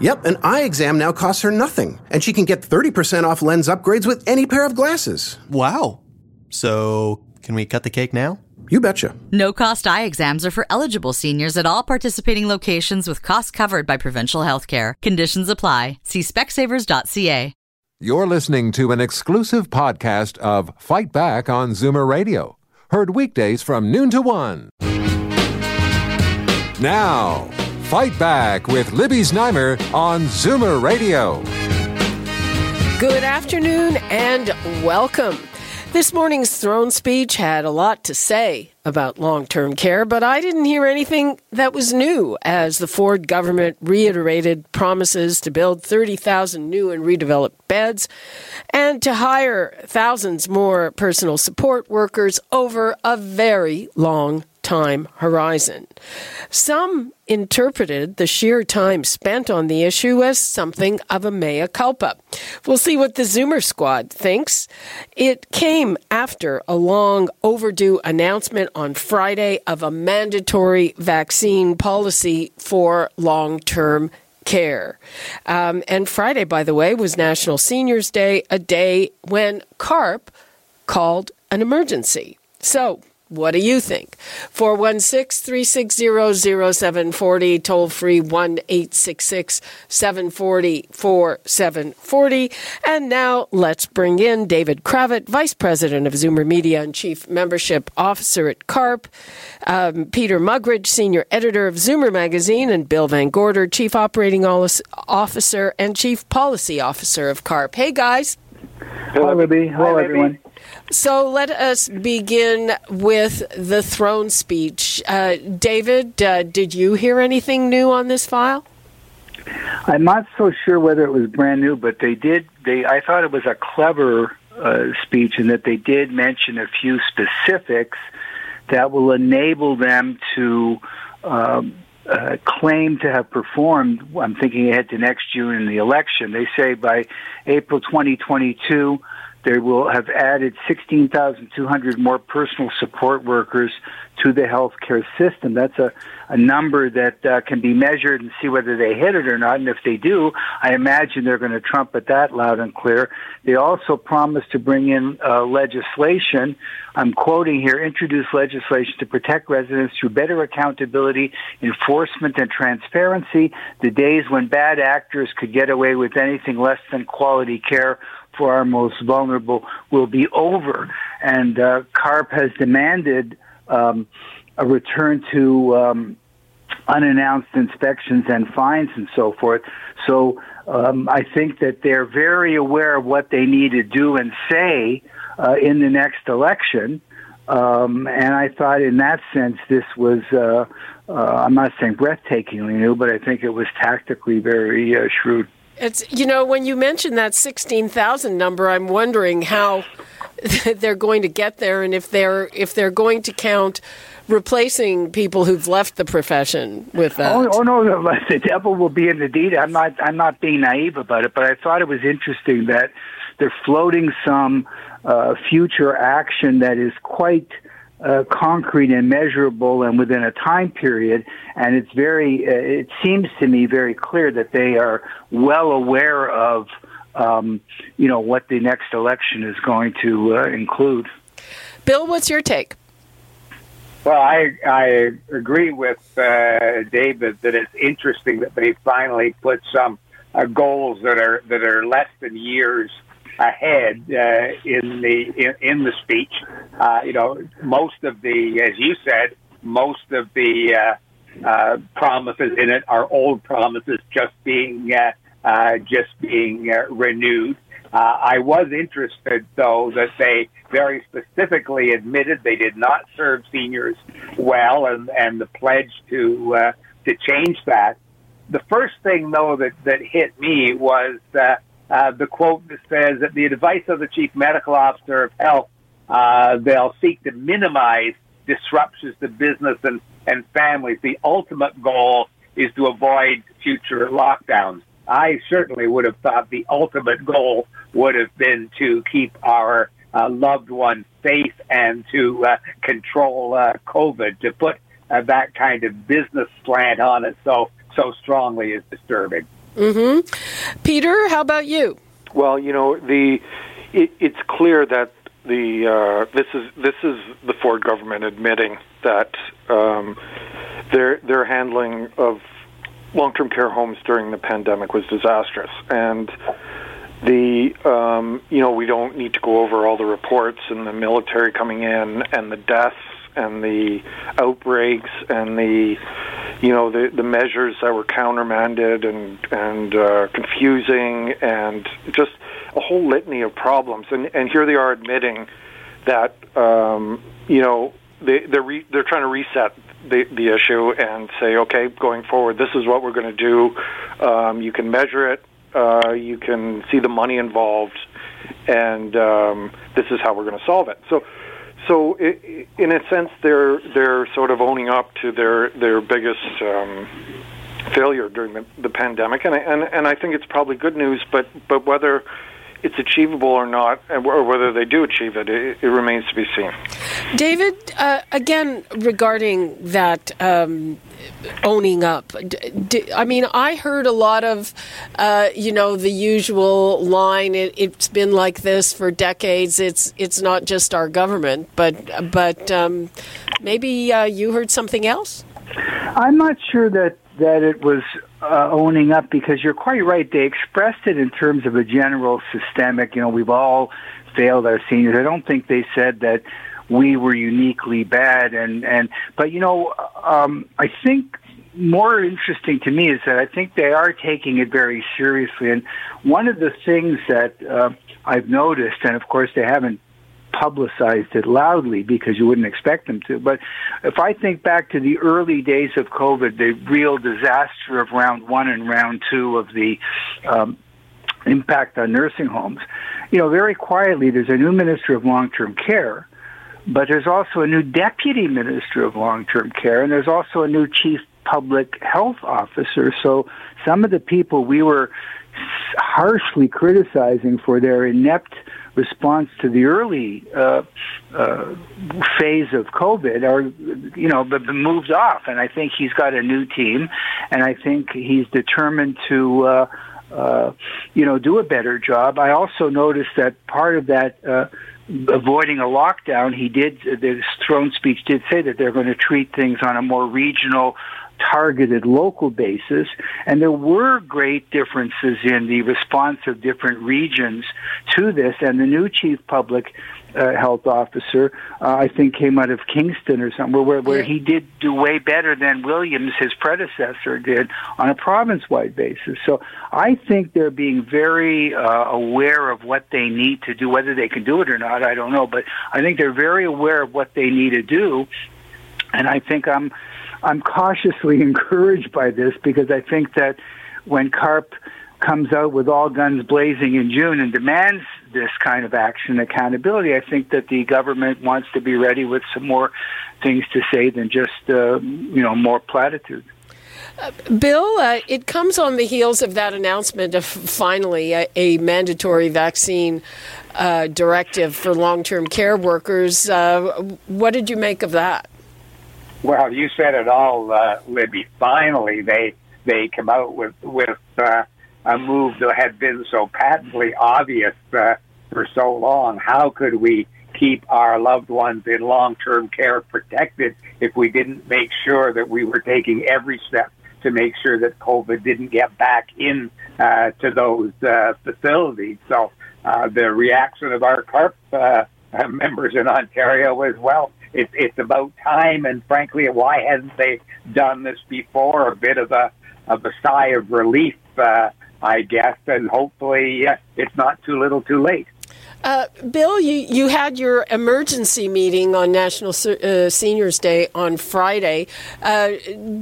Yep, an eye exam now costs her nothing, and she can get 30% off lens upgrades with any pair of glasses. Wow. So, can we cut the cake now? You betcha. No cost eye exams are for eligible seniors at all participating locations with costs covered by provincial health care. Conditions apply. See specsavers.ca. You're listening to an exclusive podcast of Fight Back on Zoomer Radio, heard weekdays from noon to one. Now, Fight Back with Libby Znaimer on Zoomer Radio. Good afternoon and welcome. This morning's throne speech had a lot to say about long term care, but I didn't hear anything that was new as the Ford government reiterated promises to build 30,000 new and redeveloped beds and to hire thousands more personal support workers over a very long time horizon. Some interpreted the sheer time spent on the issue as something of a mea culpa. We'll see what the Zoomer squad thinks. It came after a long overdue announcement on Friday of a mandatory vaccine policy for long term care. Um, and Friday, by the way, was National Seniors Day, a day when CARP called an emergency. So, what do you think? 416 360 0740, toll free 1 866 740 4740. And now let's bring in David Cravit, Vice President of Zoomer Media and Chief Membership Officer at CARP, um, Peter Muggeridge, Senior Editor of Zoomer Magazine, and Bill VanGorder, Chief Operating Officer and Chief Policy Officer of CARP. Hey, guys. Hello, Libby. Hello, everyone. So let us begin with the throne speech. Uh, David, uh, did you hear anything new on this file? I'm not so sure whether it was brand new, but they did. They I thought it was a clever uh, speech in that they did mention a few specifics that will enable them to. Um, uh, claim to have performed. I'm thinking ahead to next June in the election. They say by April 2022, they will have added 16,200 more personal support workers to the healthcare system. That's a, a number that uh, can be measured and see whether they hit it or not. And if they do, I imagine they're going to trumpet that loud and clear. They also promised to bring in uh, legislation. I'm quoting here, introduce legislation to protect residents through better accountability, enforcement, and transparency. The days when bad actors could get away with anything less than quality care for our most vulnerable will be over. And uh, CARP has demanded um, a return to um, unannounced inspections and fines and so forth. So um, I think that they're very aware of what they need to do and say uh, in the next election. Um, and I thought, in that sense, this was. Uh, uh, I'm not saying breathtakingly new, but I think it was tactically very uh, shrewd. It's you know when you mentioned that sixteen thousand number, I'm wondering how they're going to get there, and if they're if they're going to count replacing people who've left the profession with that. Oh, oh no, the devil will be in the detail. I'm not I'm not being naive about it, but I thought it was interesting that they're floating some uh, future action that is quite uh, concrete and measurable and within a time period. And it's very, uh, it seems to me very clear that they are well aware of, um, you know, what the next election is going to uh, include. Bill, what's your take? Well, I I agree with uh, David that it's interesting that they finally put some uh, goals that are that are less than years ahead uh, in the in, in the speech. Uh, you know, most of the, as you said, most of the uh, uh, promises in it are old promises, just being uh, just being renewed. Uh, I was interested, though, that they very specifically admitted they did not serve seniors well, and and the pledge to uh, to change that. The first thing, though, that that hit me was. Uh, uh, the quote says, that the advice of the chief medical officer of health, uh, they'll seek to minimize disruptions to business and, and families. The ultimate goal is to avoid future lockdowns." I certainly would have thought the ultimate goal would have been to keep our uh, loved ones safe and to uh, control uh, COVID. To put uh, that kind of business slant on it so so strongly is disturbing. Mm-hmm. Peter, how about you? Well, you know the it, it's clear that the uh, this is this is the Ford government admitting that um, their their handling of long-term care homes during the pandemic was disastrous, and the um, you know we don't need to go over all the reports and the military coming in and the deaths and the outbreaks and the you know the the measures that were countermanded and and uh, confusing and just a whole litany of problems. And and here they are admitting that um, you know they they're re- they're trying to reset the the issue and say okay going forward this is what we're going to do. Um, you can measure it. Uh, you can see the money involved. And um, this is how we're going to solve it. So so it, in a sense they're they're sort of owning up to their their biggest um, failure during the, the pandemic. And, and and I think it's probably good news but but whether it's achievable or not, or whether they do achieve it, it, it remains to be seen. David, uh, again, regarding that um, owning up, d- d- I mean, I heard a lot of, uh, you know, the usual line. It, has been like this for decades. It's it's not just our government, but but um, maybe uh, you heard something else. I'm not sure that that it was uh, owning up because you're quite right. They expressed it in terms of a general systemic. You know, we've all failed our seniors. I don't think they said that we were uniquely bad. And and but you know, um, I think more interesting to me is that I think they are taking it very seriously. And one of the things that uh, I've noticed, and of course they haven't publicized it loudly because you wouldn't expect them to. But if I think back to the early days of COVID, the real disaster of round one and round two of the um, impact on nursing homes, you know, very quietly, there's a new minister of long-term care, but there's also a new deputy minister of long-term care, and there's also a new chief public health officer. So some of the people we were harshly criticizing for their inept response to the early uh, uh, phase of COVID are, you know, but moved off. And I think he's got a new team, and I think he's determined to, uh, uh, you know, do a better job. I also noticed that part of that. Uh, avoiding a lockdown, he did, the throne speech did say that they're going to treat things on a more regional, targeted local basis. And there were great differences in the response of different regions to this. And the new chief public uh, health officer, uh, I think, came out of Kingston or somewhere where, where he did do way better than Williams, his predecessor, did on a province-wide basis. So I think they're being very uh, aware of what they need to do. Whether they can do it or not, I don't know. But I think they're very aware of what they need to do. And I think I'm I'm cautiously encouraged by this because I think that when CARP comes out with all guns blazing in June and demands this kind of action accountability, I think that the government wants to be ready with some more things to say than just uh, you know more platitudes. Uh, Bill, uh, it comes on the heels of that announcement of finally a, a mandatory vaccine uh, directive for long term care workers. Uh, what did you make of that? Well, you said it all, uh, Libby. Finally, they they come out with with uh, a move that had been so patently obvious uh, for so long. How could we keep our loved ones in long term care protected if we didn't make sure that we were taking every step to make sure that COVID didn't get back in uh, to those uh, facilities? So uh, the reaction of our CARP uh, members in Ontario was, well, it, it's about time. And frankly, why hasn't they done this before? A bit of a of a sigh of relief, uh, I guess, and hopefully uh, it's not too little, too late. Uh, Bill, you, you had your emergency meeting on National uh, Seniors Day on Friday. Uh,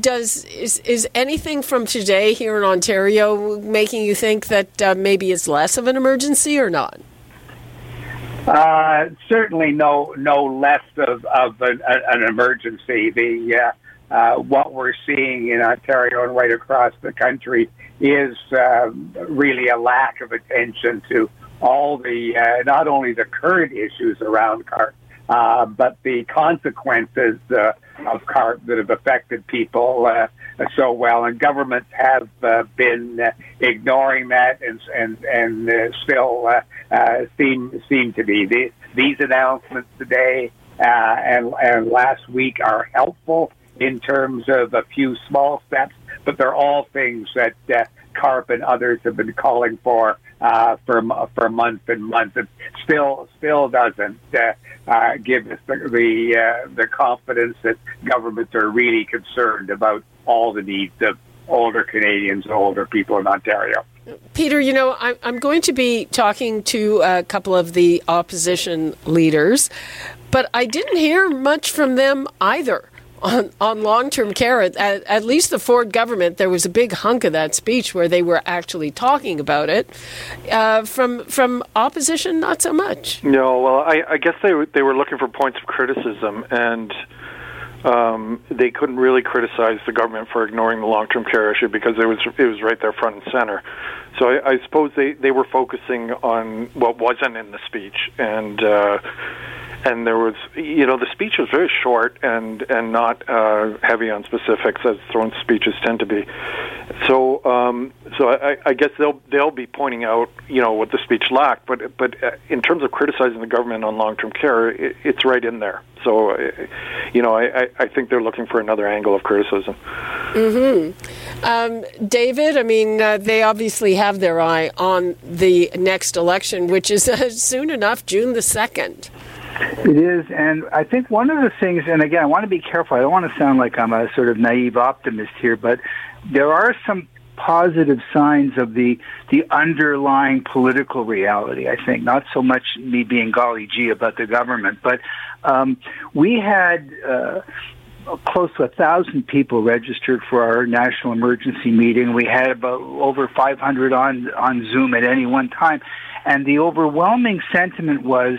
does is, is anything from today here in Ontario making you think that uh, maybe it's less of an emergency or not? Uh, certainly, no no less of, of an, an emergency. The uh, uh, what we're seeing in Ontario and right across the country is uh, really a lack of attention to all the uh, not only the current issues around CARP, uh, but the consequences uh, of CARP that have affected people uh, so well, and governments have uh, been uh, ignoring that, and and and uh, still uh, uh, seem seem to be. The, these announcements today uh, and and last week are helpful in terms of a few small steps, but they're all things that uh, CARP and others have been calling for uh, for for months and months. It still still doesn't uh, uh, give us the the, uh, the confidence that governments are really concerned about all the needs of older Canadians, and older people in Ontario. Peter, you know, I'm going to be talking to a couple of the opposition leaders, but I didn't hear much from them either on, on long term care. At, at, least the Ford government, there was a big hunk of that speech where they were actually talking about it. Uh, from from opposition, not so much. No, well, I, I guess they they were looking for points of criticism and. Um, they couldn't really criticize the government for ignoring the long-term care issue because it was it was right there front and center. So I, I suppose they, they were focusing on what wasn't in the speech, and uh, and there was you know the speech was very short and and not uh, heavy on specifics as throne speeches tend to be. So um, so I, I guess they'll they'll be pointing out you know what the speech lacked, but but uh, in terms of criticizing the government on long term care, it, it's right in there. So uh, you know I, I think they're looking for another angle of criticism. Hmm. Um, David, I mean uh, they obviously have their eye on the next election, which is uh, soon enough, June the second. It is, and I think one of the things, and again, I want to be careful. I don't want to sound like I'm a sort of naive optimist here, but there are some positive signs of the the underlying political reality. I think not so much me being golly gee about the government, but um, we had. Uh, close to a thousand people registered for our national emergency meeting. We had about over 500 on on Zoom at any one time, and the overwhelming sentiment was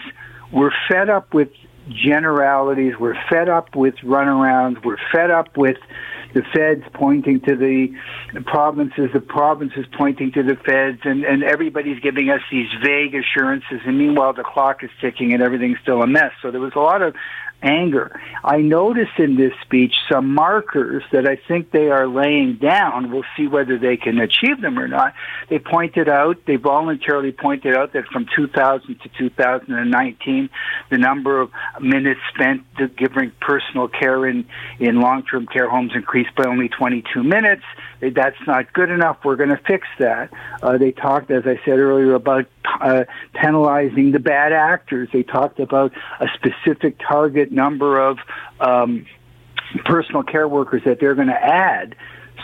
we're fed up with generalities. We're fed up with runarounds. We're fed up with the feds pointing to the provinces, the provinces pointing to the feds, and, and everybody's giving us these vague assurances. And meanwhile, the clock is ticking and everything's still a mess. So there was a lot of anger. I noticed in this speech some markers that I think they are laying down. We'll see whether they can achieve them or not. They pointed out, they voluntarily pointed out that from 2000 to 2019, the number of minutes spent giving personal care in, in long-term care homes increased by only 22 minutes. That's not good enough. We're going to fix that. Uh, they talked, as I said earlier, about uh, penalizing the bad actors. They talked about a specific target number of um, personal care workers that they're going to add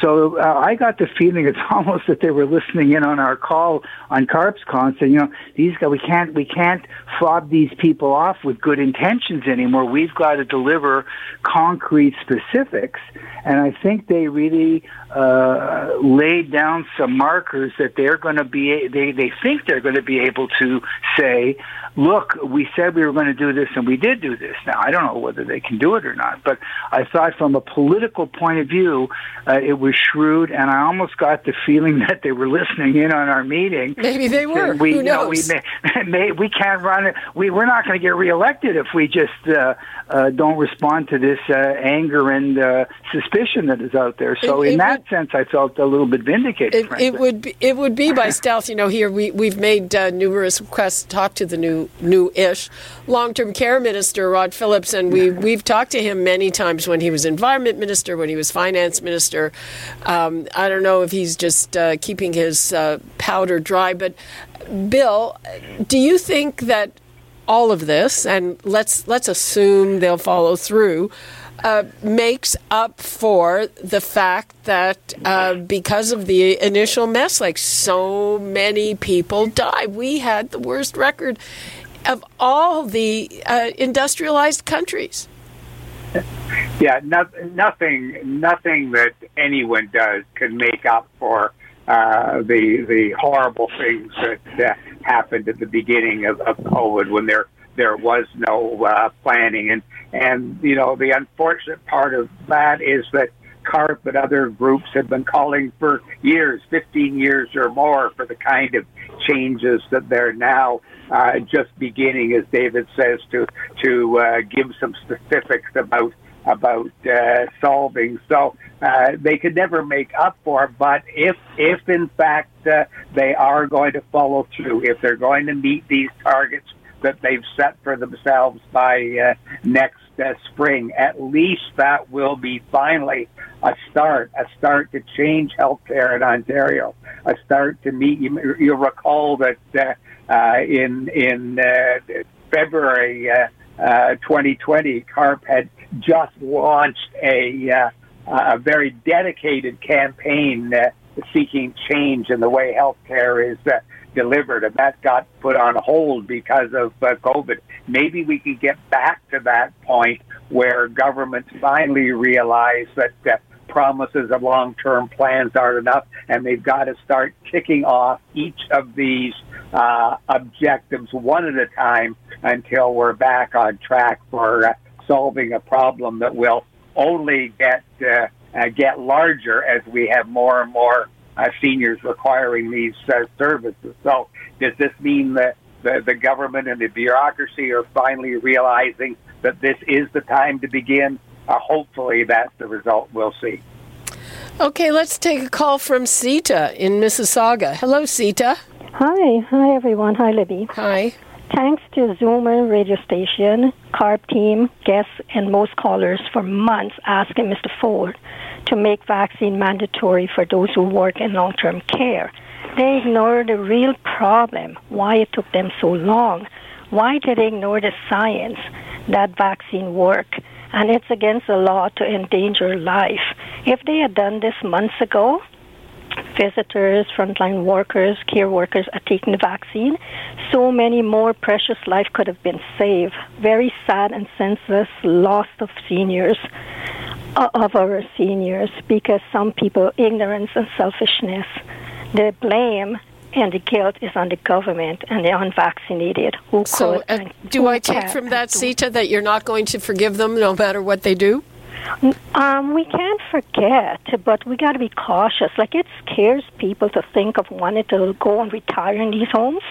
so uh, I got the feeling it's almost that they were listening in on our call on Carp's Con, saying, you know, these guys, we can't, we can't fob these people off with good intentions anymore. We've got to deliver concrete specifics. And I think they really uh, laid down some markers that they're going to be, they, they think they're going to be able to say, look, we said we were going to do this and we did do this. Now, I don't know whether they can do it or not, but I thought from a political point of view, uh, it was shrewd, and I almost got the feeling that they were listening in on our meeting. Maybe they were. We, Who knows? We, may, may, we can't run it. We, we're not going to get reelected if we just uh, uh, don't respond to this uh, anger and uh, suspicion that is out there. So, it, in it that would, sense, I felt a little bit vindicated. It, it, would be, it would be by stealth. You know, here we we've made uh, numerous requests to talk to the new new-ish long-term care minister Rod Phillips, and we we've talked to him many times when he was environment minister, when he was finance minister. Um, I don't know if he's just uh, keeping his uh, powder dry, but Bill, do you think that all of this, and let's let's assume they'll follow through, uh, makes up for the fact that uh, because of the initial mess, like so many people died. We had the worst record of all the uh, industrialized countries. Yeah, no, nothing, nothing that anyone does can make up for uh, the the horrible things that uh, happened at the beginning of, of COVID when there there was no uh, planning. And and you know the unfortunate part of that is that CARP and other groups have been calling for years, 15 years or more, for the kind of changes that they're now uh, just beginning, as David says, to to uh, give some specifics about about uh, solving. So uh, they could never make up for. But if if in fact uh, they are going to follow through, if they're going to meet these targets that they've set for themselves by uh, next uh, spring, at least that will be finally a start, a start to change healthcare in Ontario, a start to meet. You, you'll recall that uh, uh, in in uh, February uh, uh, 2020, CARP had just launched a uh, a very dedicated campaign uh, seeking change in the way healthcare is uh, delivered, and that got put on hold because of uh, COVID. Maybe we can get back to that point where governments finally realize that uh, promises of long-term plans aren't enough, and they've got to start ticking off each of these uh, objectives one at a time until we're back on track for uh, solving a problem that will only get uh, uh, get larger as we have more and more uh, seniors requiring these uh, services. So, does this mean that the, the government and the bureaucracy are finally realizing that this is the time to begin? Uh, hopefully, that's the result we'll see. Okay, let's take a call from Sita in Mississauga. Hello, Sita. Hi, hi everyone. Hi, Libby. Hi. Thanks to Zoomer radio station, CARP team, guests, and most callers for months asking Mr. Ford to make vaccine mandatory for those who work in long-term care. They ignored the real problem, why it took them so long. Why did they ignore the science that vaccine work? And it's against the law to endanger life. If they had done this months ago, visitors, frontline workers, care workers are taking the vaccine, so many more precious life could have been saved. Very sad and senseless loss of seniors, of our seniors, because some people, ignorance and selfishness, the blame and the guilt is on the government and the unvaccinated who so, could. Uh, do I take from that, Sita, that you're not going to forgive them no matter what they do? Um, we can't forget, but we got to be cautious. Like it scares people to think of wanting to go and retire in these homes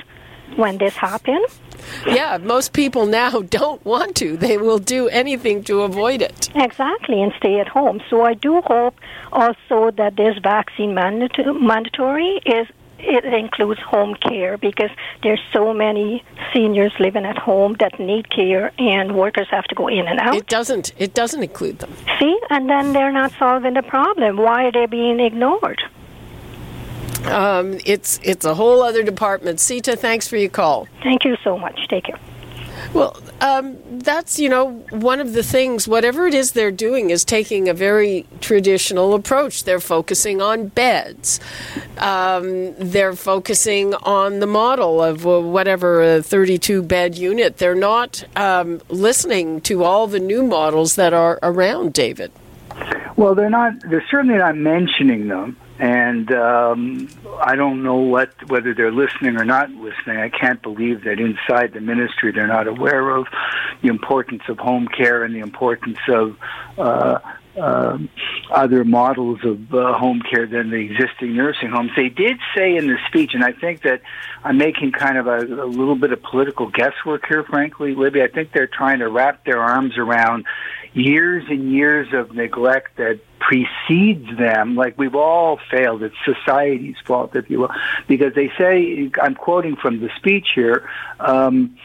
when this happens. Yeah, most people now don't want to. They will do anything to avoid it. Exactly, and stay at home. So I do hope also that this vaccine mandatory is it includes home care because there's so many seniors living at home that need care and workers have to go in and out. It doesn't it doesn't include them. See, and then they're not solving the problem. Why are they being ignored? Um, it's it's a whole other department. Sita, thanks for your call. Thank you so much. Take care. Well, um, that's you know one of the things. Whatever it is they're doing is taking a very traditional approach. They're focusing on beds. Um, they're focusing on the model of uh, whatever a 32 bed unit. They're not um, listening to all the new models that are around. David. Well, they're not. They're certainly not mentioning them and um, I don't know what whether they're listening or not listening. I can't believe that inside the ministry they're not aware of the importance of home care and the importance of uh, uh, other models of uh, home care than the existing nursing homes. They did say in the speech, and I think that I'm making kind of a, a little bit of political guesswork here, frankly, Libby. I think they're trying to wrap their arms around years and years of neglect that precedes them, like we've all failed. It's society's fault, if you will, because they say, I'm quoting from the speech here, um,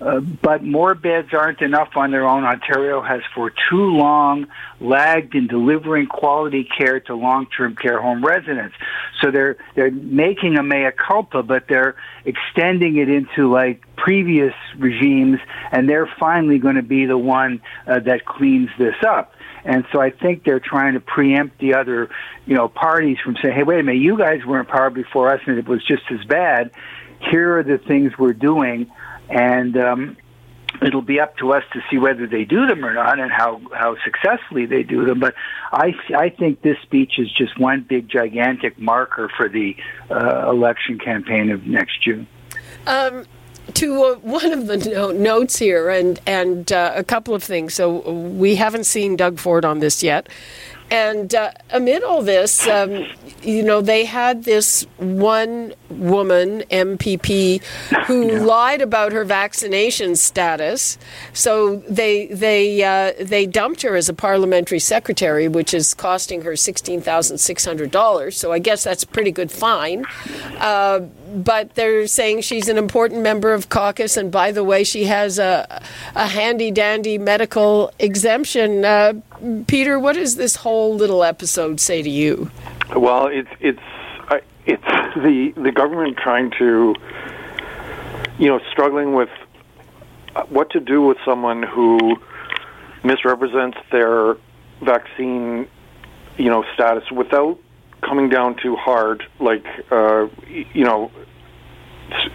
uh, but more beds aren't enough on their own. Ontario has for too long lagged in delivering quality care to long-term care home residents. So they're they're making a mea culpa, but they're extending it into like previous regimes, and they're finally going to be the one uh, that cleans this up. And so I think they're trying to preempt the other, you know, parties from saying, "Hey, wait a minute, you guys were in power before us, and it was just as bad." Here are the things we're doing and um, it'll be up to us to see whether they do them or not and how, how successfully they do them. But I, I think this speech is just one big, gigantic marker for the uh, election campaign of next June. Um, to uh, one of the no- notes here, and and uh, a couple of things. So we haven't seen Doug Ford on this yet, and uh, amid all this, um, you know, they had this one woman MPP who yeah. lied about her vaccination status. So they they uh, they dumped her as a parliamentary secretary, which is costing her sixteen thousand six hundred dollars. So I guess that's a pretty good fine. Uh, but they're saying she's an important member of caucus, and by the way, she has a, a handy dandy medical exemption. Uh, Peter, what does this whole little episode say to you? Well, it's it's it's the the government trying to, you know, struggling with what to do with someone who misrepresents their vaccine, you know, status without coming down too hard, like uh, you know,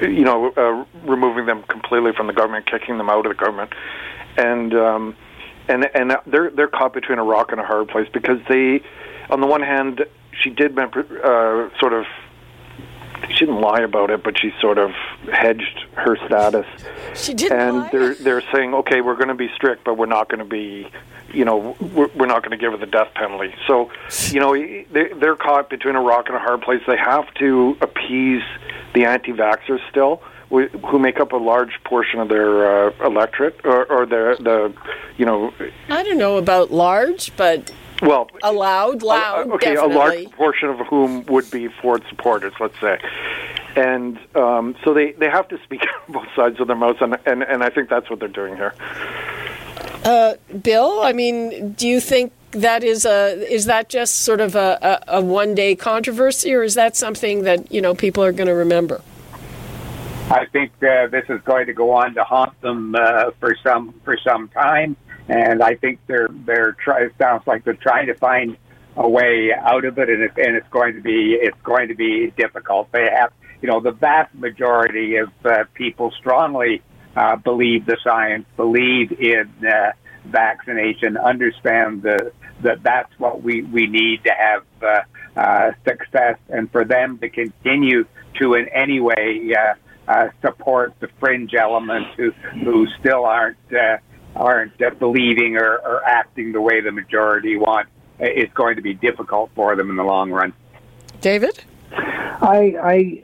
you know, uh, removing them completely from the government, kicking them out of the government, and um, and and they're they're caught between a rock and a hard place because they, on the one hand, she did uh, sort of she didn't lie about it, but she sort of hedged her status. She did, and lie. they're they're saying, okay, we're going to be strict, but we're not going to be, you know, we're, we're not going to give her the death penalty. So, you know, they, they're caught between a rock and a hard place. They have to appease the anti-vaxxers still, who make up a large portion of their uh, electorate, or, or the the, you know. I don't know about large, but well, allowed, loud. Uh, okay, definitely. a large portion of whom would be Ford supporters, let's say, and um, so they they have to speak on both sides of their mouths, and, and and I think that's what they're doing here. Uh, Bill, I mean, do you think that is a is that just sort of a, a, a one day controversy, or is that something that you know people are going to remember? I think uh, this is going to go on to haunt them uh, for some for some time and I think they're they're try, it sounds like they're trying to find a way out of it, and it's and it's going to be it's going to be difficult. They have you know the vast majority of uh, people strongly uh, believe the science, believe in uh, vaccination, understand the, that that's what we we need to have uh, uh, success, and for them to continue to in any way. Uh, uh, support the fringe elements who who still aren't uh, aren't uh, believing or, or acting the way the majority want, it's going to be difficult for them in the long run. David? I, I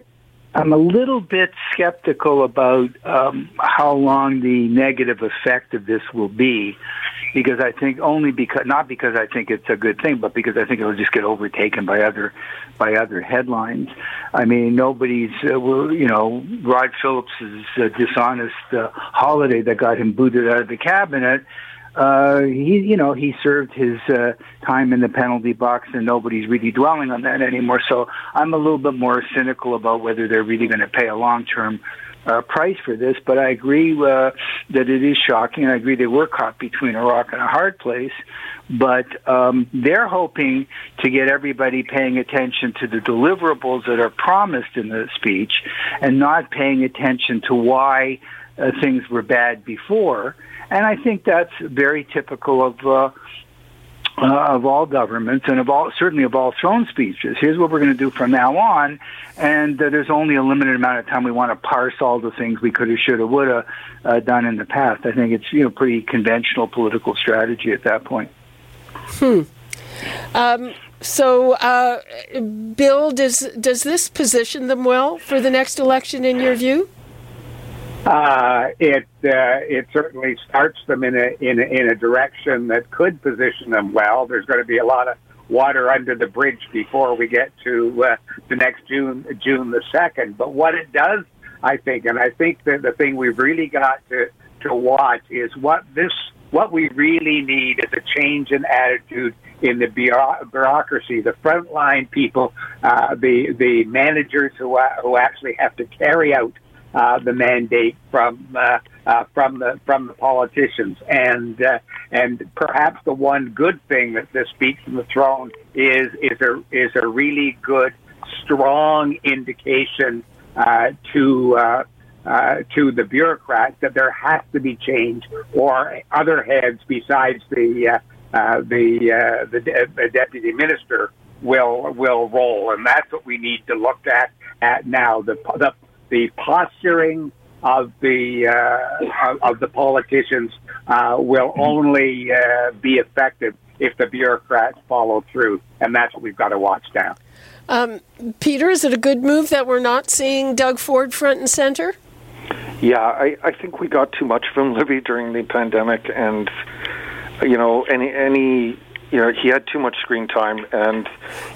I'm a little bit skeptical about um, how long the negative effect of this will be, because I think only because not because I think it's a good thing, but because I think it'll just get overtaken by other by other headlines. I mean, nobody's uh, you know Rod Phillips' uh, dishonest uh, holiday that got him booted out of the cabinet uh, he, you know, he served his uh, time in the penalty box, and nobody's really dwelling on that anymore. So I'm a little bit more cynical about whether they're really going to pay a long-term uh, price for this. But I agree uh, that it is shocking, I agree they were caught between a rock and a hard place. But um, they're hoping to get everybody paying attention to the deliverables that are promised in the speech, and not paying attention to why uh, things were bad before and I think that's very typical of uh, of all governments and of all certainly of all throne speeches. Here's what we're going to do from now on, and uh, there's only a limited amount of time we want to parse all the things we could have, should have, would have uh, done in the past. I think it's you know pretty conventional political strategy at that point. Hmm. Um, so, uh, Bill, does does this position them well for the next election in your view? Uh, it uh, it certainly starts them in a, in a in a direction that could position them well. There's going to be a lot of water under the bridge before we get to uh, the next June June the second. But what it does, I think, and I think that the thing we've really got to to watch is what this what we really need is a change in attitude in the bureaucracy, the frontline people, uh, the the managers who uh, who actually have to carry out uh, the mandate from uh, uh, from the from the politicians, and uh, and perhaps the one good thing that this speech from the throne is is a is a really good, strong indication uh, to uh, uh, to the bureaucrats that there has to be change, or other heads besides the uh, uh, the, uh, the, de- the deputy minister will will roll, and that's what we need to look at at now. The the, the posturing of the uh, of, of the politicians uh, will only uh, be effective if the bureaucrats follow through, and that's what we've got to watch now. Um, Peter, is it a good move that we're not seeing Doug Ford front and center? Yeah, I, I think we got too much from Libby during the pandemic, and you know, any any you know, he had too much screen time, and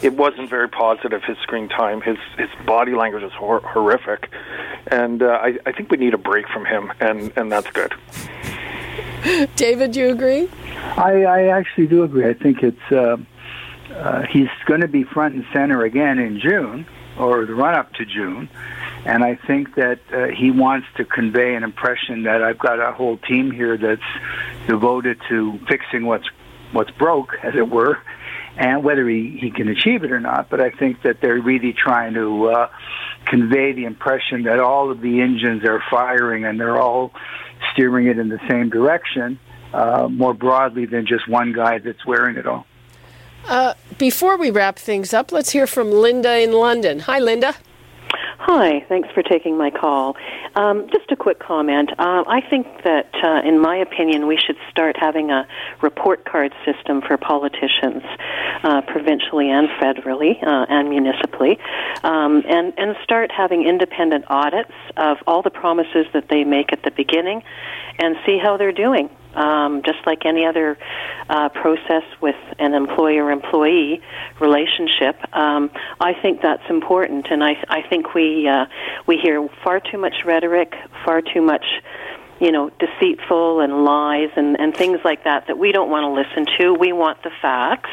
it wasn't very positive. His screen time, his his body language is hor- horrific, and uh, I I think we need a break from him, and and that's good. David, do you agree? I, I actually do agree. I think it's uh, uh, he's going to be front and center again in June or the run up to June, and I think that uh, he wants to convey an impression that I've got a whole team here that's devoted to fixing what's what's broke, as it were, and whether he, he can achieve it or not. But I think that they're really trying to uh, convey the impression that all of the engines are firing and they're all steering it in the same direction uh, more broadly than just one guy that's wearing it all. Uh, before we wrap things up, let's hear from Linda in London. Hi, Linda. Hi, thanks for taking my call. Um, just a quick comment. Uh, I think that, uh, in my opinion, we should start having a report card system for politicians, uh, provincially and federally uh, and municipally, um, and and start having independent audits of all the promises that they make at the beginning, and see how they're doing um, just like any other uh, process with an employer-employee relationship. Um, I think that's important, and I, I think we uh, we hear far too much rhetoric, far too much you know, deceitful and lies and, and things like that that we don't want to listen to. We want the facts.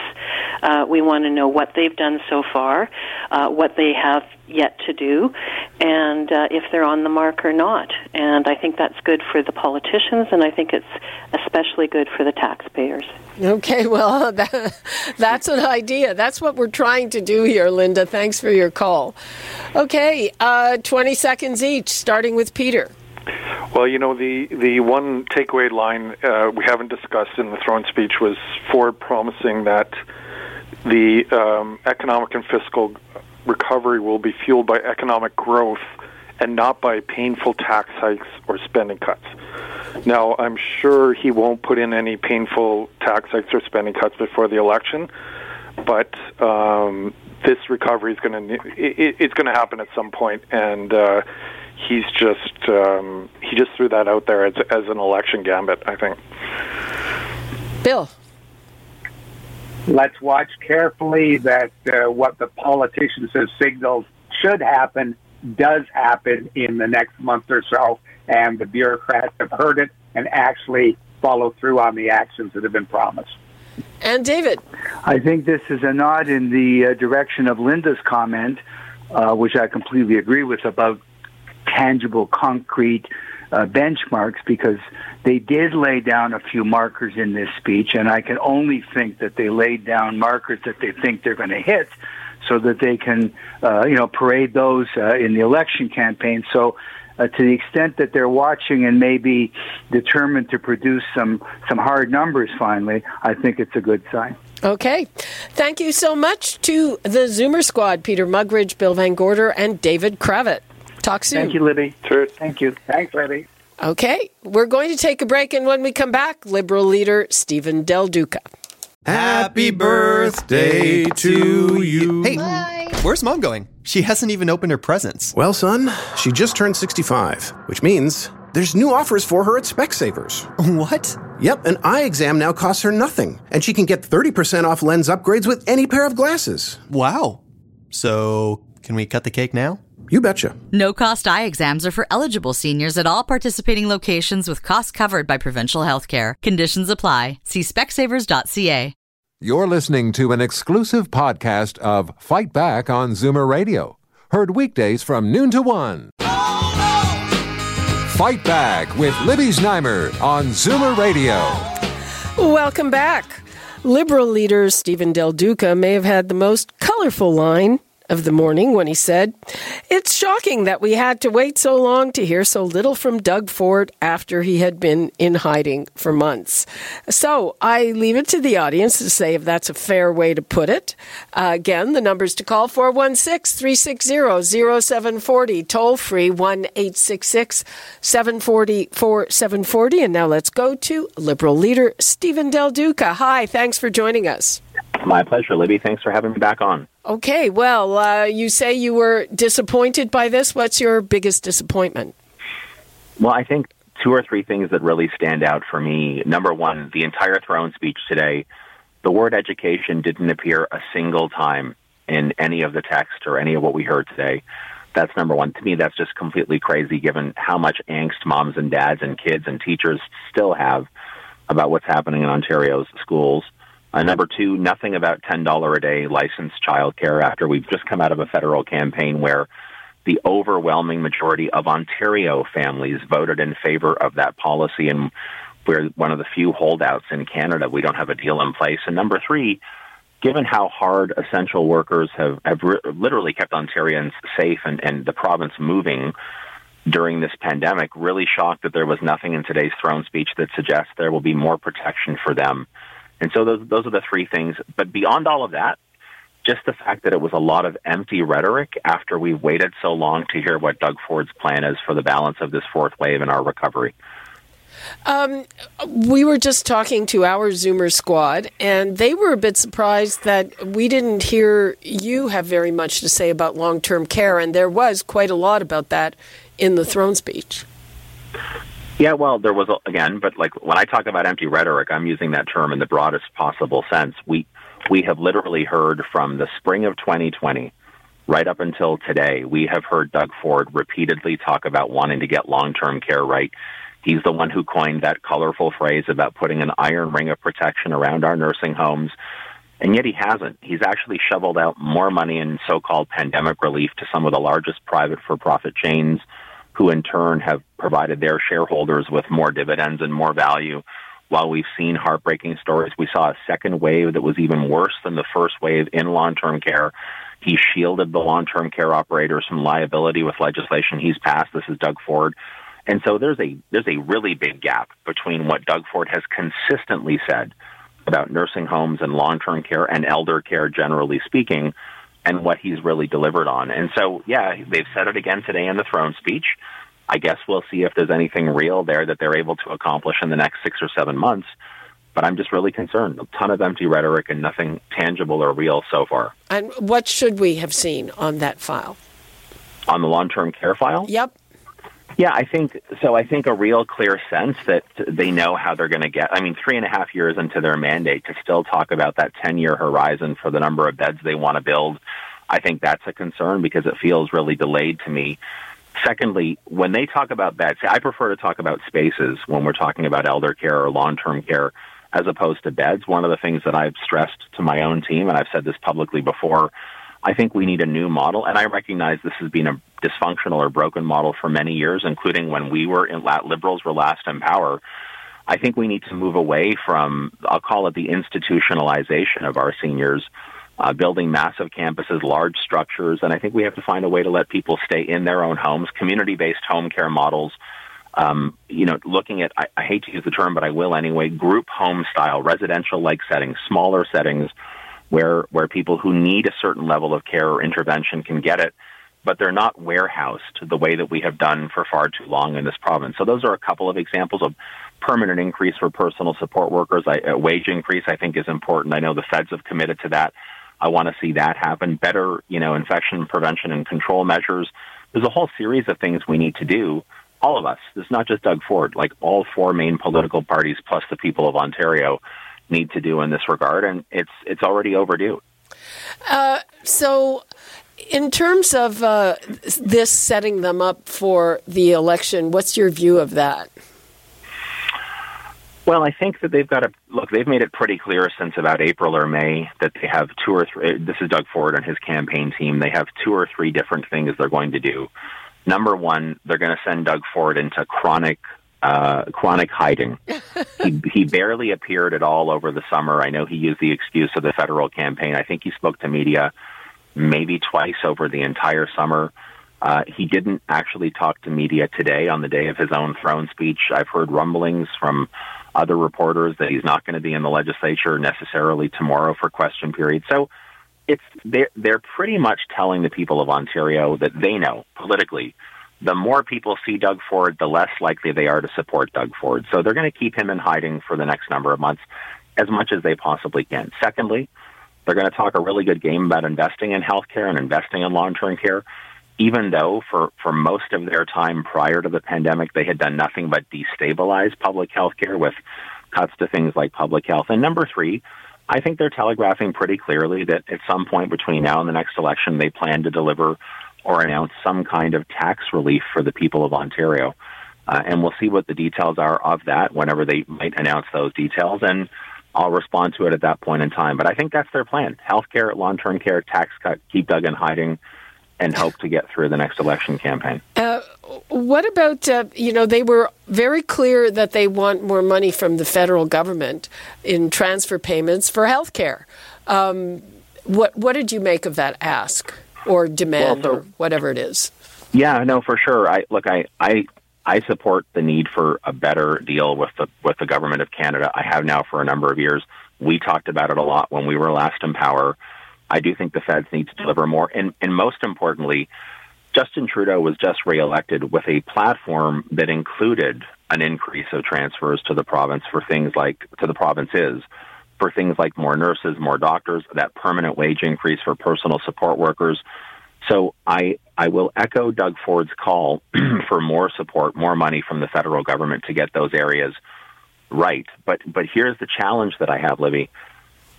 Uh, we want to know what they've done so far, uh, what they have yet to do, and uh, if they're on the mark or not. And I think that's good for the politicians, and I think it's especially good for the taxpayers. Okay, well, that, that's an idea. That's what we're trying to do here, Linda. Thanks for your call. Okay, uh, 20 seconds each, starting with Peter. Well, you know, the, the one takeaway line uh, we haven't discussed in the throne speech was Ford promising that the um, economic and fiscal recovery will be fueled by economic growth and not by painful tax hikes or spending cuts. Now, I'm sure he won't put in any painful tax hikes or spending cuts before the election, but um, this recovery is going to it, it's going to happen at some point, and uh, he's just um, he just threw that out there as, as an election gambit. I think. Bill. Let's watch carefully that uh, what the politicians have signaled should happen does happen in the next month or so, and the bureaucrats have heard it and actually follow through on the actions that have been promised. And David. I think this is a nod in the uh, direction of Linda's comment, uh, which I completely agree with about tangible, concrete uh, benchmarks because they did lay down a few markers in this speech, and I can only think that they laid down markers that they think they're going to hit so that they can, uh, you know, parade those uh, in the election campaign. So, uh, to the extent that they're watching and maybe determined to produce some some hard numbers finally, I think it's a good sign. Okay. Thank you so much to the Zoomer squad, Peter Muggeridge, Bill VanGorder, and David Cravit. Talk soon. Thank you, Libby. Sure. Thank you. Thanks, Libby. Okay, we're going to take a break, and when we come back, Liberal leader Steven Del Duca. Happy birthday to you. Hey, where's mom going? She hasn't even opened her presents. Well, son, she just turned 65, which means there's new offers for her at Specsavers. What? Yep, an eye exam now costs her nothing, and she can get 30% off lens upgrades with any pair of glasses. Wow. So, can we cut the cake now? You betcha. No cost eye exams are for eligible seniors at all participating locations with costs covered by provincial health care. Conditions apply. See specsavers.ca. You're listening to an exclusive podcast of Fight Back on Zoomer Radio. Heard weekdays from noon to one. Fight Back with Libby Znaimer on Zoomer Radio. Welcome back. Liberal leader Steven Del Duca may have had the most colorful line of the morning when he said, It's shocking that we had to wait so long to hear so little from Doug Ford after he had been in hiding for months. So I leave it to the audience to say if that's a fair way to put it. Uh, again, the numbers to call 416 360 0740, toll free 1 866 740 4740. And now let's go to Liberal leader Steven Del Duca. Hi, thanks for joining us. My pleasure, Libby. Thanks for having me back on. Okay, well, uh, you say you were disappointed by this. What's your biggest disappointment? Well, I think two or three things that really stand out for me. Number one, the entire throne speech today, the word education didn't appear a single time in any of the text or any of what we heard today. That's number one. To me, that's just completely crazy given how much angst moms and dads and kids and teachers still have about what's happening in Ontario's schools. Uh, number two, nothing about $10 a day licensed childcare after we've just come out of a federal campaign where the overwhelming majority of Ontario families voted in favor of that policy and we're one of the few holdouts in Canada. We don't have a deal in place. And number three, given how hard essential workers have, have re- literally kept Ontarians safe and, and the province moving during this pandemic, really shocked that there was nothing in today's throne speech that suggests there will be more protection for them and so those those are the three things. But beyond all of that, just the fact that it was a lot of empty rhetoric after we waited so long to hear what Doug Ford's plan is for the balance of this fourth wave in our recovery. Um, we were just talking to our Zoomer squad, and they were a bit surprised that we didn't hear you have very much to say about long term care, and there was quite a lot about that in the throne speech. Yeah, well, there was again, but like when I talk about empty rhetoric, I'm using that term in the broadest possible sense. We we have literally heard from the spring of 2020 right up until today. We have heard Doug Ford repeatedly talk about wanting to get long-term care right. He's the one who coined that colorful phrase about putting an iron ring of protection around our nursing homes. And yet he hasn't. He's actually shoveled out more money in so-called pandemic relief to some of the largest private for-profit chains who in turn have provided their shareholders with more dividends and more value. While we've seen heartbreaking stories, we saw a second wave that was even worse than the first wave in long-term care. He shielded the long-term care operators from liability with legislation he's passed. This is Doug Ford. And so there's a there's a really big gap between what Doug Ford has consistently said about nursing homes and long-term care and elder care generally speaking and what he's really delivered on. And so, yeah, they've said it again today in the throne speech. I guess we'll see if there's anything real there that they're able to accomplish in the next six or seven months. But I'm just really concerned. A ton of empty rhetoric and nothing tangible or real so far. And what should we have seen on that file? On the long term care file? Yep. Yeah, I think so. I think a real clear sense that they know how they're going to get. I mean, three and a half years into their mandate to still talk about that 10 year horizon for the number of beds they want to build, I think that's a concern because it feels really delayed to me. Secondly, when they talk about beds, I prefer to talk about spaces when we're talking about elder care or long term care as opposed to beds. One of the things that I've stressed to my own team, and I've said this publicly before, I think we need a new model, and I recognize this has been a dysfunctional or broken model for many years, including when we were in liberals were last in power. I think we need to move away from, I'll call it the institutionalization of our seniors, uh, building massive campuses, large structures, and I think we have to find a way to let people stay in their own homes, community-based home care models. Um, you know, looking at, I, I hate to use the term, but I will anyway, group home style, residential like settings, smaller settings where, where people who need a certain level of care or intervention can get it but they're not warehoused the way that we have done for far too long in this province. So those are a couple of examples of permanent increase for personal support workers. I, a wage increase, I think, is important. I know the feds have committed to that. I want to see that happen. Better, you know, infection prevention and control measures. There's a whole series of things we need to do. All of us. It's not just Doug Ford. Like all four main political parties plus the people of Ontario need to do in this regard, and it's it's already overdue. Uh, so in terms of uh, this setting them up for the election, what's your view of that? Well, I think that they've got to look. They've made it pretty clear since about April or May that they have two or three. This is Doug Ford and his campaign team. They have two or three different things they're going to do. Number one, they're going to send Doug Ford into chronic uh, chronic hiding. he, he barely appeared at all over the summer. I know he used the excuse of the federal campaign. I think he spoke to media maybe twice over the entire summer. Uh, he didn't actually talk to media today on the day of his own throne speech. I've heard rumblings from other reporters that he's not going to be in the legislature necessarily tomorrow for question period. So it's they're, they're pretty much telling the people of Ontario that they know politically. The more people see Doug Ford, the less likely they are to support Doug Ford. So they're going to keep him in hiding for the next number of months as much as they possibly can. Secondly, they're going to talk a really good game about investing in healthcare and investing in long-term care, even though for, for most of their time prior to the pandemic, they had done nothing but destabilize public health care with cuts to things like public health. And number three, I think they're telegraphing pretty clearly that at some point between now and the next election, they plan to deliver or announce some kind of tax relief for the people of Ontario. Uh, and we'll see what the details are of that whenever they might announce those details. And I'll respond to it at that point in time. But I think that's their plan. Healthcare, long-term care, tax cut, keep Doug in hiding, and hope to get through the next election campaign. Uh, what about, uh, you know, they were very clear that they want more money from the federal government in transfer payments for health care. Um, what, what did you make of that ask or demand well, so, or whatever it is? Yeah, no, for sure. I look, I, I I support the need for a better deal with the with the government of Canada. I have now for a number of years. We talked about it a lot when we were last in power. I do think the feds need to deliver more, and and most importantly, Justin Trudeau was just reelected with a platform that included an increase of transfers to the province for things like to the provinces for things like more nurses, more doctors, that permanent wage increase for personal support workers. So I I will echo Doug Ford's call for more support, more money from the federal government to get those areas right. But but here's the challenge that I have, Libby.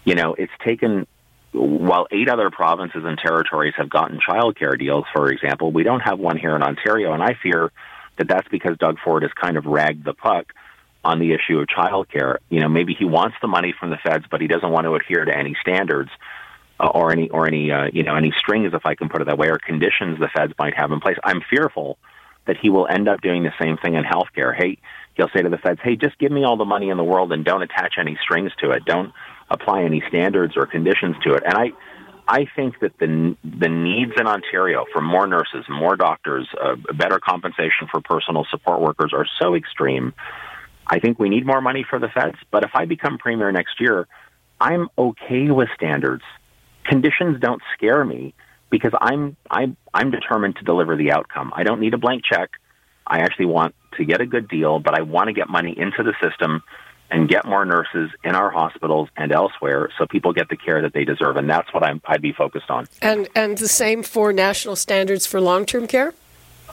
You know, it's taken while eight other provinces and territories have gotten childcare deals, for example, we don't have one here in Ontario, and I fear that that's because Doug Ford has kind of ragged the puck on the issue of childcare. You know, maybe he wants the money from the feds, but he doesn't want to adhere to any standards uh, or any or any uh, you know any strings, if I can put it that way, or conditions the feds might have in place. I'm fearful that he will end up doing the same thing in healthcare. Hey, he'll say to the feds, "Hey, just give me all the money in the world and don't attach any strings to it. Don't apply any standards or conditions to it." And I. I think that the the needs in Ontario for more nurses, more doctors, uh, better compensation for personal support workers are so extreme. I think we need more money for the feds. But if I become premier next year, I'm okay with standards conditions don't scare me because I'm I'm I'm determined to deliver the outcome. I don't need a blank check. I actually want to get a good deal, but I want to get money into the system and get more nurses in our hospitals and elsewhere so people get the care that they deserve and that's what I'm, I'd be focused on. And and the same for national standards for long-term care?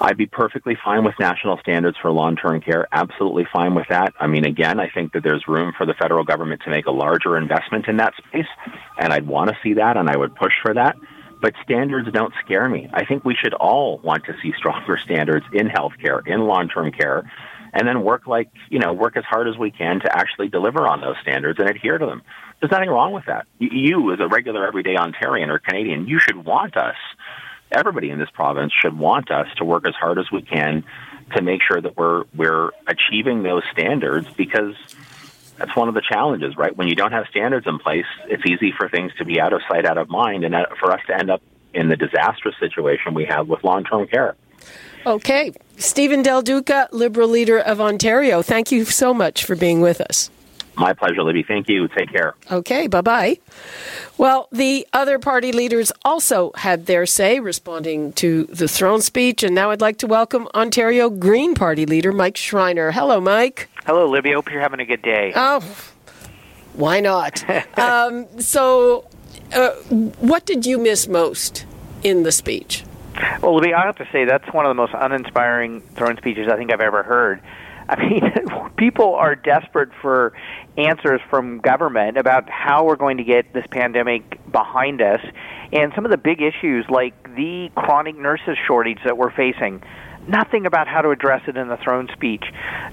I'd be perfectly fine with national standards for long-term care. Absolutely fine with that. I mean, again, I think that there's room for the federal government to make a larger investment in that space, and I'd want to see that, and I would push for that. But standards don't scare me. I think we should all want to see stronger standards in healthcare, in long-term care, and then work like you know, work as hard as we can to actually deliver on those standards and adhere to them. There's nothing wrong with that. You, as a regular everyday Ontarian or Canadian, you should want us everybody in this province should want us to work as hard as we can to make sure that we're we're achieving those standards because that's one of the challenges, right? When you don't have standards in place, it's easy for things to be out of sight, out of mind, and for us to end up in the disastrous situation we have with long-term care. Okay. Steven Del Duca, Liberal leader of Ontario, thank you so much for being with us. My pleasure, Libby. Thank you. Take care. Okay, bye bye. Well, the other party leaders also had their say responding to the throne speech, and now I'd like to welcome Ontario Green Party leader Mike Schreiner. Hello, Mike. Hello, Libby. Hope you're having a good day. Oh, why not? um, so, uh, what did you miss most in the speech? Well, Libby, I have to say that's one of the most uninspiring throne speeches I think I've ever heard. I mean, people are desperate for answers from government about how we're going to get this pandemic behind us. And some of the big issues like the chronic nurses shortage that we're facing nothing about how to address it in the throne speech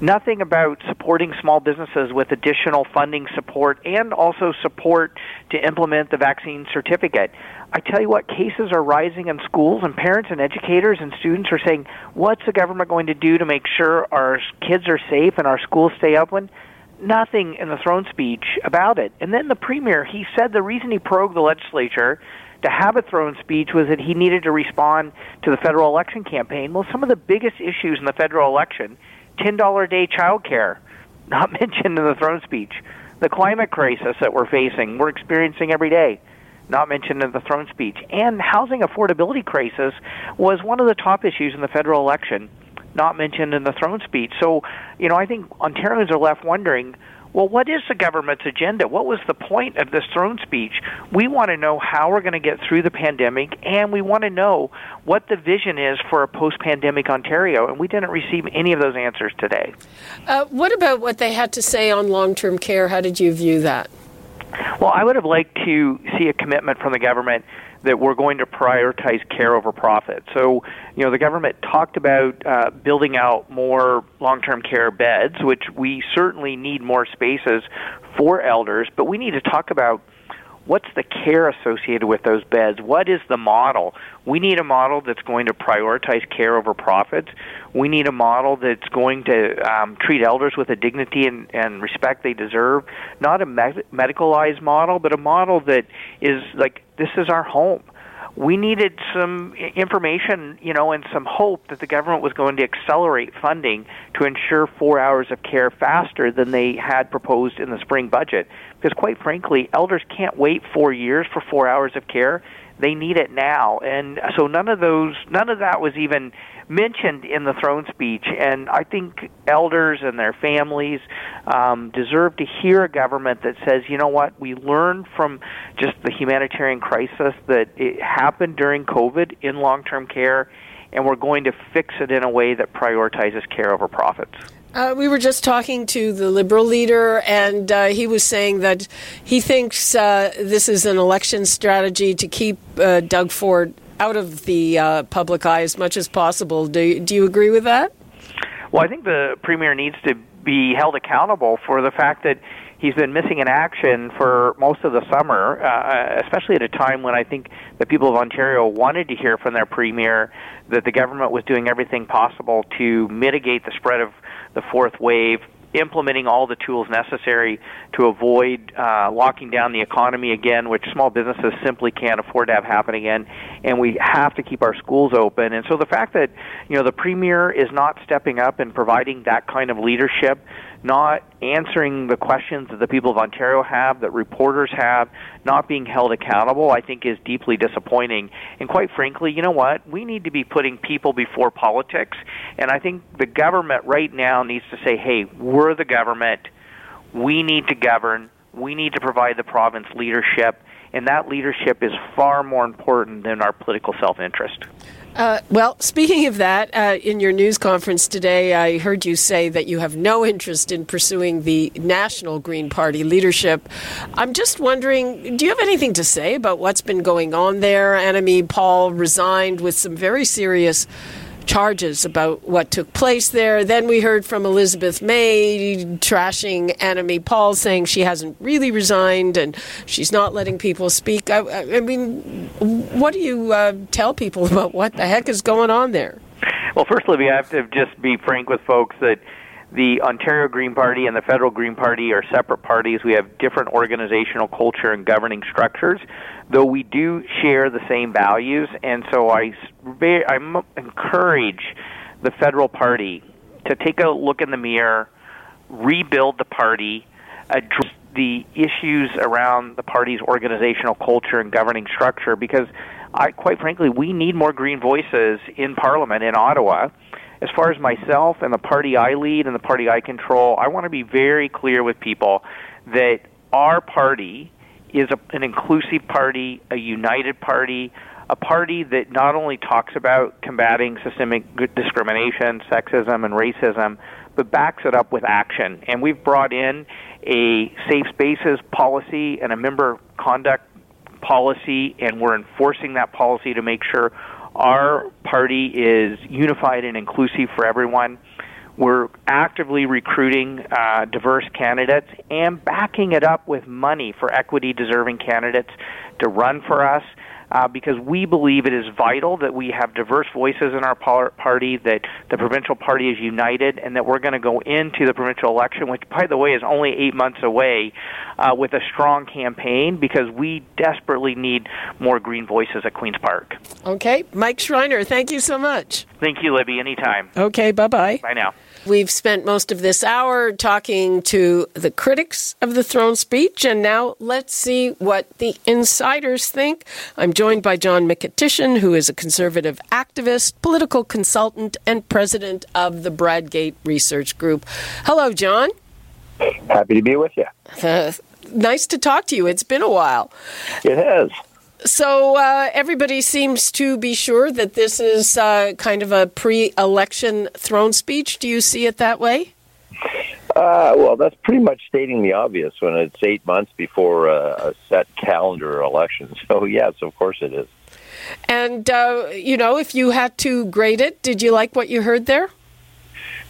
nothing about supporting small businesses with additional funding support and also support to implement the vaccine certificate I tell you what, cases are rising in schools, and parents and educators and students are saying, What's the government going to do to make sure our kids are safe and our schools stay open? Nothing in the throne speech about it. And then the premier, he said the reason he prorogued the legislature to have a throne speech was that he needed to respond to the federal election campaign. Well, some of the biggest issues in the federal election, $10 a day child care, not mentioned in the throne speech. The climate crisis that we're facing, we're experiencing every day, not mentioned in the throne speech. And housing affordability crisis was one of the top issues in the federal election, not mentioned in the throne speech. So, you know, I think Ontarians are left wondering well, what is the government's agenda? What was the point of this throne speech? We want to know how we're going to get through the pandemic, and we want to know what the vision is for a post pandemic Ontario, and we didn't receive any of those answers today. Uh, what about what they had to say on long term care? How did you view that? Well, I would have liked to see a commitment from the government that we're going to prioritize care over profit. So, you know, the government talked about uh, building out more long-term care beds, which we certainly need more spaces for elders, but we need to talk about what's the care associated with those beds? What is the model? We need a model that's going to prioritize care over profits. We need a model that's going to um, treat elders with the dignity and, and respect they deserve. Not a med- medicalized model, but a model that is like this is our home we needed some information, you know, and some hope that the government was going to accelerate funding to ensure four hours of care faster than they had proposed in the spring budget. Because quite frankly, elders can't wait four years for four hours of care. They need it now. And so none of those, none of that was even mentioned in the throne speech. And I think elders and their families um, deserve to hear a government that says, you know what, we learned from just the humanitarian crisis that it happened during COVID in long term care, and we're going to fix it in a way that prioritizes care over profits. Uh, we were just talking to the Liberal leader, and uh, he was saying that he thinks uh, this is an election strategy to keep uh, Doug Ford out of the uh, public eye as much as possible. Do, do you agree with that? Well, I think the Premier needs to be held accountable for the fact that he's been missing in action for most of the summer, uh, especially at a time when I think the people of Ontario wanted to hear from their Premier that the government was doing everything possible to mitigate the spread of the fourth wave, implementing all the tools necessary to avoid uh, locking down the economy again, which small businesses simply can't afford to have happen again. And we have to keep our schools open. And so the fact that you know the premier is not stepping up and providing that kind of leadership not answering the questions that the people of Ontario have, that reporters have, not being held accountable, I think is deeply disappointing. And quite frankly, you know what? We need to be putting people before politics. And I think the government right now needs to say, hey, we're the government. We need to govern. We need to provide the province leadership. And that leadership is far more important than our political self interest. Uh, well, speaking of that, uh, in your news conference today, I heard you say that you have no interest in pursuing the National Green Party leadership. I'm just wondering, do you have anything to say about what's been going on there? Annamie Paul resigned with some very serious charges about what took place there. Then we heard from Elizabeth May trashing Annamie Paul, saying she hasn't really resigned and she's not letting people speak. I, I mean, what do you uh, tell people about what the heck is going on there? Well, first, Libby, I have to just be frank with folks that the Ontario Green Party and the Federal Green Party are separate parties. We have different organizational culture and governing structures, though we do share the same values. And so I, I encourage the Federal Party to take a look in the mirror, rebuild the party, address the issues around the party's organizational culture and governing structure, because I, quite frankly, we need more green voices in Parliament in Ottawa as far as myself and the party I lead and the party I control, I want to be very clear with people that our party is a, an inclusive party, a united party, a party that not only talks about combating systemic discrimination, sexism, and racism, but backs it up with action. And we've brought in a safe spaces policy and a member conduct policy, and we're enforcing that policy to make sure our party is unified and inclusive for everyone. We're actively recruiting uh, diverse candidates and backing it up with money for equity deserving candidates to run for us. Uh, because we believe it is vital that we have diverse voices in our party, that the provincial party is united, and that we're going to go into the provincial election, which, by the way, is only eight months away, uh, with a strong campaign because we desperately need more green voices at Queen's Park. Okay. Mike Schreiner, thank you so much. Thank you, Libby. Anytime. Okay, bye bye. Bye now. We've spent most of this hour talking to the critics of the throne speech, and now let's see what the insiders think. I'm joined by John Mykytyshyn, who is a conservative activist, political consultant, and president of the Bradgate Research Group. Hello, John. Happy to be with you. Uh, nice to talk to you. It's been a while. It has. So uh, everybody seems to be sure that this is uh, kind of a pre-election throne speech. Do you see it that way? Uh, well, that's pretty much stating the obvious when it's eight months before a, a set calendar election. So yes, of course it is. And uh, you know, if you had to grade it, did you like what you heard there?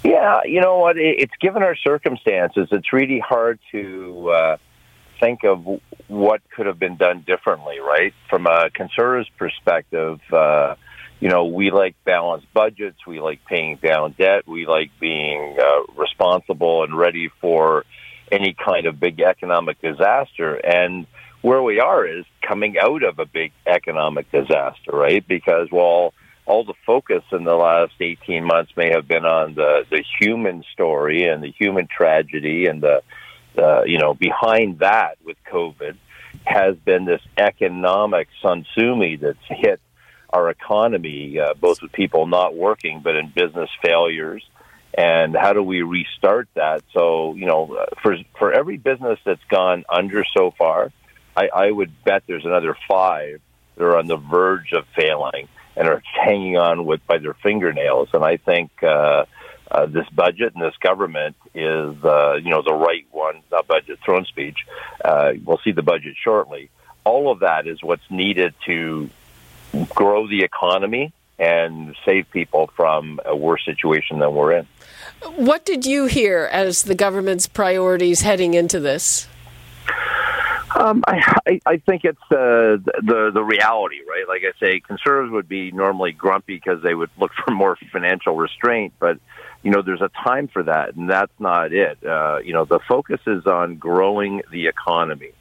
Yeah, you know what? It's given our circumstances. It's really hard to uh, think of what could have been done differently, right? From a conservative's perspective, uh, you know, we like balanced budgets, we like paying down debt, we like being uh, responsible and ready for any kind of big economic disaster. And where we are is coming out of a big economic disaster, right? Because while all the focus in the last 18 months may have been on the, the human story and the human tragedy and the uh, you know, behind that with COVID has been this economic tsunami that's hit our economy, uh, both with people not working, but in business failures. And how do we restart that? So, you know, for for every business that's gone under so far, I, I would bet there's another five that are on the verge of failing and are hanging on with by their fingernails. And I think uh, uh, this budget and this government is, uh, you know, the right one, not budget throne speech. Uh, we'll see the budget shortly. All of that is what's needed to grow the economy and save people from a worse situation than we're in. What did you hear as the government's priorities heading into this? Um, I, I think it's uh, the the reality, right? Like I say, conservatives would be normally grumpy because they would look for more financial restraint, but you know, there's a time for that, and that's not it. Uh, you know, the focus is on growing the economy,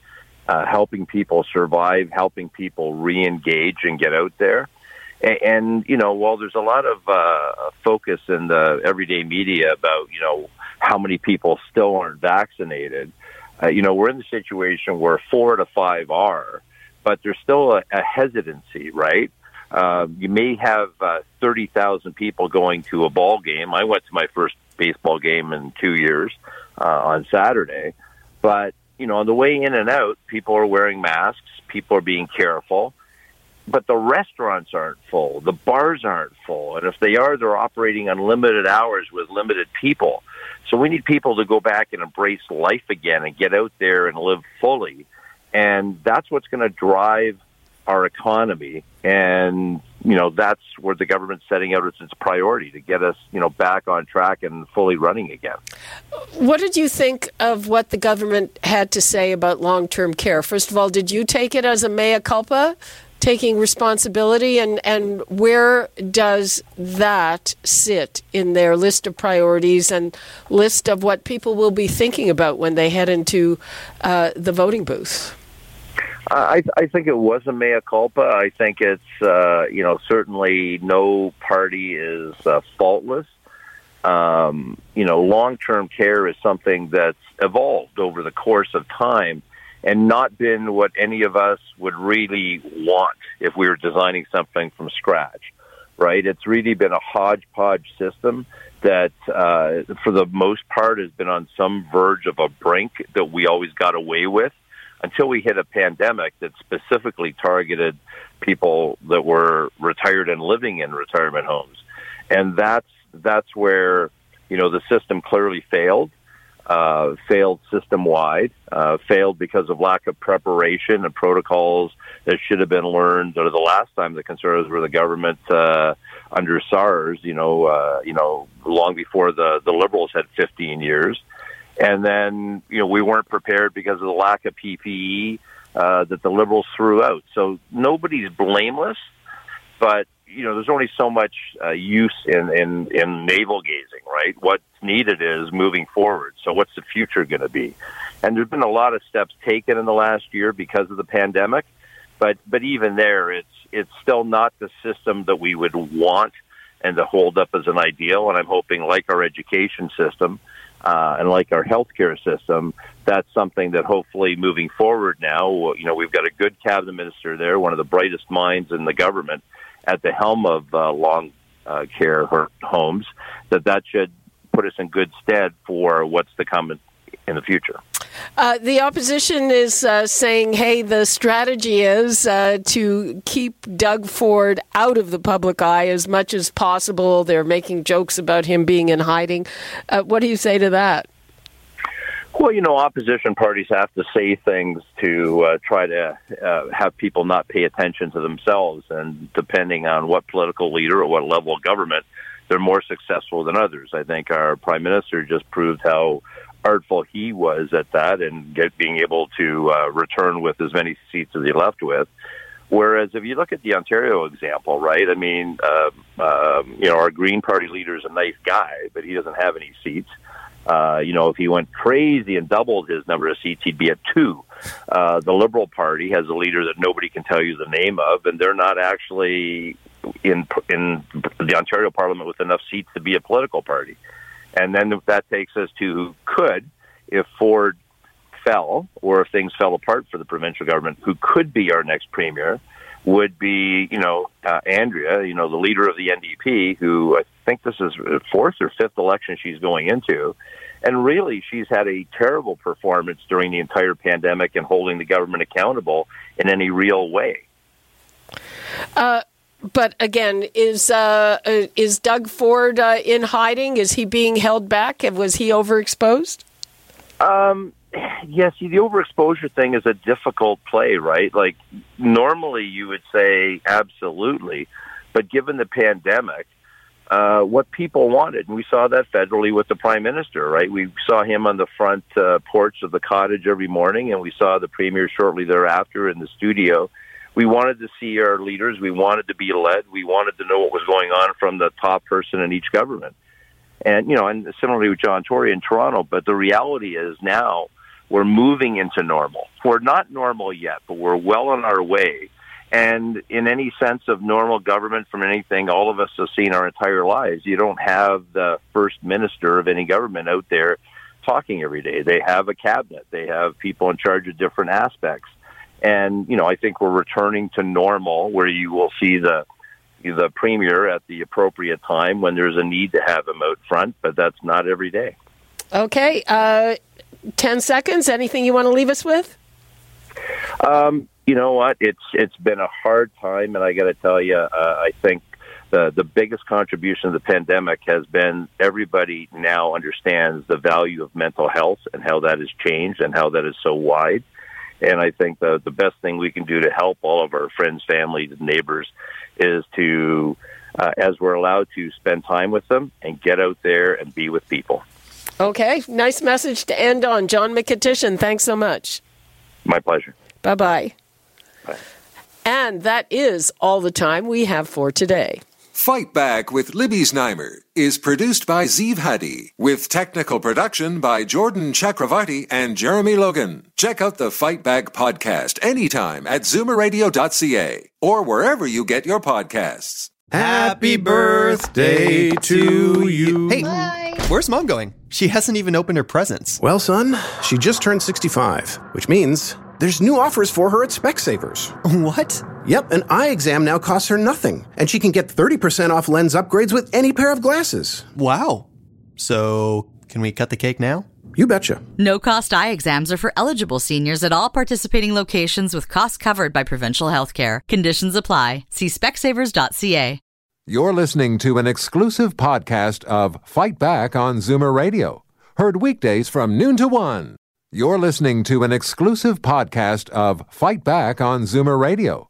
uh, helping people survive, helping people re-engage and get out there. And, and you know, while there's a lot of uh, focus in the everyday media about you know how many people still aren't vaccinated, uh, you know, we're in the situation where four to five are, but there's still a, a hesitancy, right? Uh, you may have uh, 30,000 people going to a ball game. I went to my first baseball game in two years uh, on Saturday. But, you know, on the way in and out, people are wearing masks, people are being careful. But the restaurants aren't full, the bars aren't full. And if they are, they're operating on limited hours with limited people. So we need people to go back and embrace life again and get out there and live fully. And that's what's going to drive our economy. And, you know, that's where the government's setting out as its priority to get us, you know, back on track and fully running again. What did you think of what the government had to say about long term care? First of all, did you take it as a mea culpa? Taking responsibility, and, and where does that sit in their list of priorities and list of what people will be thinking about when they head into uh, the voting booth? I, I think it was a mea culpa. I think it's, uh, you know, certainly no party is uh, faultless. Um, you know, long term care is something that's evolved over the course of time and not been what any of us would really want if we were designing something from scratch, right? It's really been a hodgepodge system that, uh, for the most part, has been on some verge of a brink that we always got away with until we hit a pandemic that specifically targeted people that were retired and living in retirement homes. And that's, that's where, you know, the system clearly failed, uh, failed system wide, uh, failed because of lack of preparation and protocols that should have been learned or the last time the conservatives were the government, uh, under SARS, you know, uh, you know, long before the, the liberals had 15 years. And then, you know, we weren't prepared because of the lack of PPE. uh, that the Liberals threw out. So nobody's blameless, but you know, there's only so much uh, use in, in, in navel gazing, right? What's needed is moving forward. So what's the future going to be? And there's been a lot of steps taken in the last year because of the pandemic, but but even there, it's it's still not the system that we would want and to hold up as an ideal. And I'm hoping, like our education system uh, and like our healthcare system, that's something that hopefully moving forward now, you know, we've got a good cabinet minister there, one of the brightest minds in the government at the helm of uh, long uh, care homes, that that should put us in good stead for what's to come in, in the future. Uh, the opposition is uh, saying, hey, the strategy is uh, to keep Doug Ford out of the public eye as much as possible. They're making jokes about him being in hiding. Uh, what do you say to that? Well, you know, opposition parties have to say things to uh, try to uh, have people not pay attention to themselves. And depending on what political leader or what level of government, they're more successful than others. I think our prime minister just proved how artful he was at that and get, being able to uh, return with as many seats as he left with. Whereas if you look at the Ontario example, right? I mean, uh, uh, you know, our Green Party leader is a nice guy, but he doesn't have any seats. Uh, you know, if he went crazy and doubled his number of seats, he'd be at two. Uh, the Liberal Party has a leader that nobody can tell you the name of, and they're not actually in in the Ontario Parliament with enough seats to be a political party. And then that takes us to who could, if Ford fell or if things fell apart for the provincial government, who could be our next premier would be, you know, uh, Andrea, you know, the leader of the NDP, who I think this is fourth or fifth election she's going into. And really, she's had a terrible performance during the entire pandemic and holding the government accountable in any real way. Uh, but again, is uh, uh, is Doug Ford uh, in hiding? Is he being held back? Was he overexposed? Um, yes, the overexposure thing is a difficult play, right? Like normally you would say absolutely, but given the pandemic, uh, what people wanted, and we saw that federally with the prime minister, right? We saw him on the front uh, porch of the cottage every morning, and we saw the premier shortly thereafter in the studio we wanted to see our leaders. We wanted to be led. We wanted to know what was going on from the top person in each government. And, you know, and similarly with John Tory in Toronto. But the reality is now we're moving into normal. We're not normal yet, but we're well on our way. And in any sense of normal government from anything all of us have seen our entire lives, you don't have the first minister of any government out there talking every day. They have a cabinet. They have people in charge of different aspects. And, you know, I think we're returning to normal where you will see the, the premier at the appropriate time when there's a need to have him out front, but that's not every day. Okay. Uh, 10 seconds. Anything you want to leave us with? Um, you know what? It's it's been a hard time, and I got to tell you, uh, I think the the biggest contribution of the pandemic has been everybody now understands the value of mental health and how that has changed and how that is so wide. And I think the the best thing we can do to help all of our friends, families, and neighbors is to, uh, as we're allowed to, spend time with them and get out there and be with people. Okay, nice message to end on, John Mykytyshyn. Thanks so much. My pleasure. Bye bye. And that is all the time we have for today. Fight Back with Libby Znaimer is produced by Zeev Hadi, with technical production by Jordan Chakravarti and Jeremy Logan. Check out the Fight Back podcast anytime at zoomerradio.ca or wherever you get your podcasts. Happy birthday to you. Hey, Bye. where's mom going? She hasn't even opened her presents. Well, son, she just turned 65, which means there's new offers for her at Specsavers. What? Yep, an eye exam now costs her nothing, and she can get 30% off lens upgrades with any pair of glasses. Wow. So, can we cut the cake now? You betcha. No cost eye exams are for eligible seniors at all participating locations with costs covered by provincial health care. Conditions apply. See specsavers.ca. You're listening to an exclusive podcast of Fight Back on Zoomer Radio, heard weekdays from noon to one. You're listening to an exclusive podcast of Fight Back on Zoomer Radio